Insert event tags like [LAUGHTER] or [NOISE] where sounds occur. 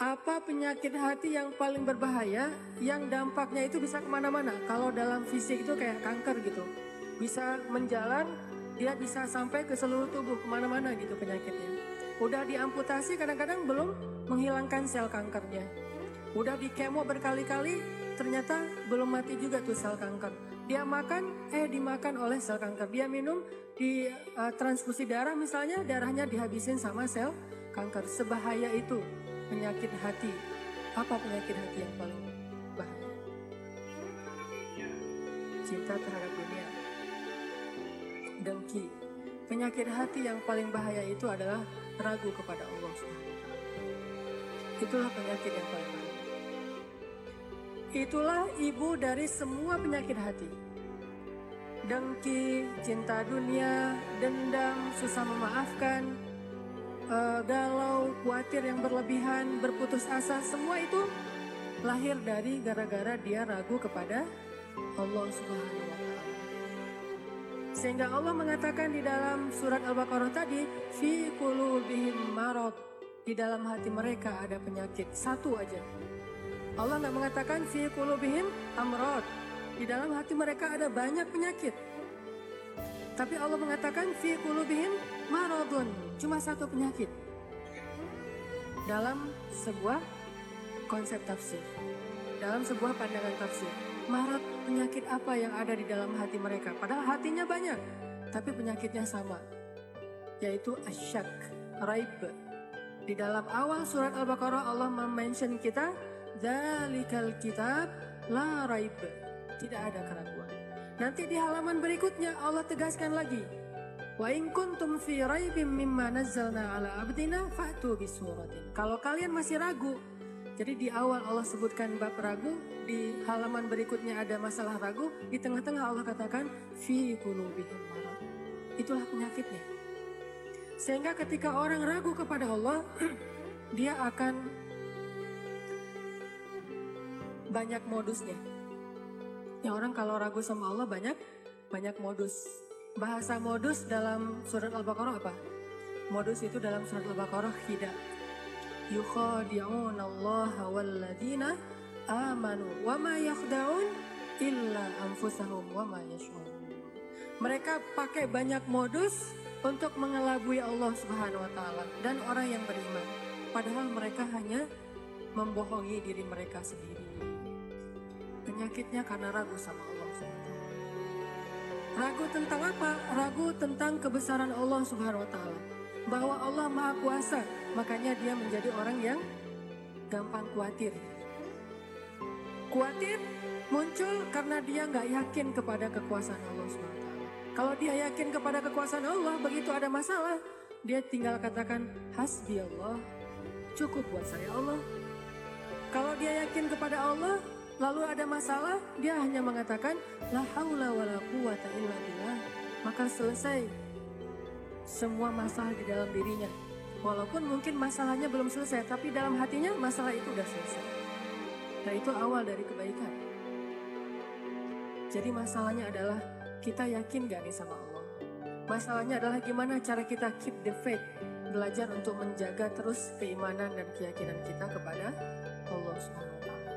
apa penyakit hati yang paling berbahaya? Yang dampaknya itu bisa ke mana-mana. Kalau dalam fisik itu kayak kanker gitu. Bisa menjalan dia bisa sampai ke seluruh tubuh ke mana-mana gitu penyakitnya. Udah diamputasi kadang-kadang belum menghilangkan sel kankernya. Udah di kemo berkali-kali ternyata belum mati juga tuh sel kanker. Dia makan eh dimakan oleh sel kanker. Dia minum di uh, transfusi darah misalnya darahnya dihabisin sama sel kanker sebahaya itu penyakit hati. Apa penyakit hati yang paling bahaya? Cinta terhadap dunia. Dengki penyakit hati yang paling bahaya itu adalah ragu kepada Allah itulah penyakit yang paling bahaya. Itulah ibu dari semua penyakit hati. Dengki, cinta dunia, dendam, susah memaafkan, uh, galau, khawatir yang berlebihan, berputus asa, semua itu lahir dari gara-gara dia ragu kepada Allah Subhanahu wa taala. Sehingga Allah mengatakan di dalam surat Al-Baqarah tadi, fi qulubihim marad. Di dalam hati mereka ada penyakit satu aja, Allah tidak mengatakan fi qulubihim amrod. Di dalam hati mereka ada banyak penyakit. Tapi Allah mengatakan fi qulubihim maradun. Cuma satu penyakit. Dalam sebuah konsep tafsir. Dalam sebuah pandangan tafsir. Marad penyakit apa yang ada di dalam hati mereka? Padahal hatinya banyak. Tapi penyakitnya sama. Yaitu asyak, raib. Di dalam awal surat Al-Baqarah Allah mention kita Dalikal kitab la raib. Tidak ada keraguan. Nanti di halaman berikutnya Allah tegaskan lagi. Wa in kuntum fi raibim ala abdina fa'tu. Kalau kalian masih ragu, jadi di awal Allah sebutkan bab ragu, di halaman berikutnya ada masalah ragu, di tengah-tengah Allah katakan fi qulubihim. Itulah penyakitnya. Sehingga ketika orang ragu kepada Allah, [CLEARS THROAT] dia akan banyak modusnya. Ya orang kalau ragu sama Allah banyak banyak modus. Bahasa modus dalam surat Al-Baqarah apa? Modus itu dalam surat Al-Baqarah khida. Yukhadi'un Allah amanu wa ma yakhda'un illa anfusahum wa ma yash'urun. Mereka pakai banyak modus untuk mengelabui Allah Subhanahu wa taala dan orang yang beriman. Padahal mereka hanya membohongi diri mereka sendiri. Penyakitnya karena ragu sama Allah. Ragu tentang apa? Ragu tentang kebesaran Allah Subhanahu wa taala. Bahwa Allah Maha Kuasa, makanya dia menjadi orang yang gampang khawatir. Khawatir muncul karena dia nggak yakin kepada kekuasaan Allah SWT. Kalau dia yakin kepada kekuasaan Allah, begitu ada masalah, dia tinggal katakan hasbi Allah, cukup buat saya Allah. Kalau dia yakin kepada Allah, lalu ada masalah, dia hanya mengatakan la haula wala quwata. Maka selesai semua masalah di dalam dirinya. Walaupun mungkin masalahnya belum selesai, tapi dalam hatinya masalah itu sudah selesai. Nah itu awal dari kebaikan. Jadi masalahnya adalah kita yakin gak nih sama Allah? Masalahnya adalah gimana cara kita keep the faith, belajar untuk menjaga terus keimanan dan keyakinan kita kepada Allah taala.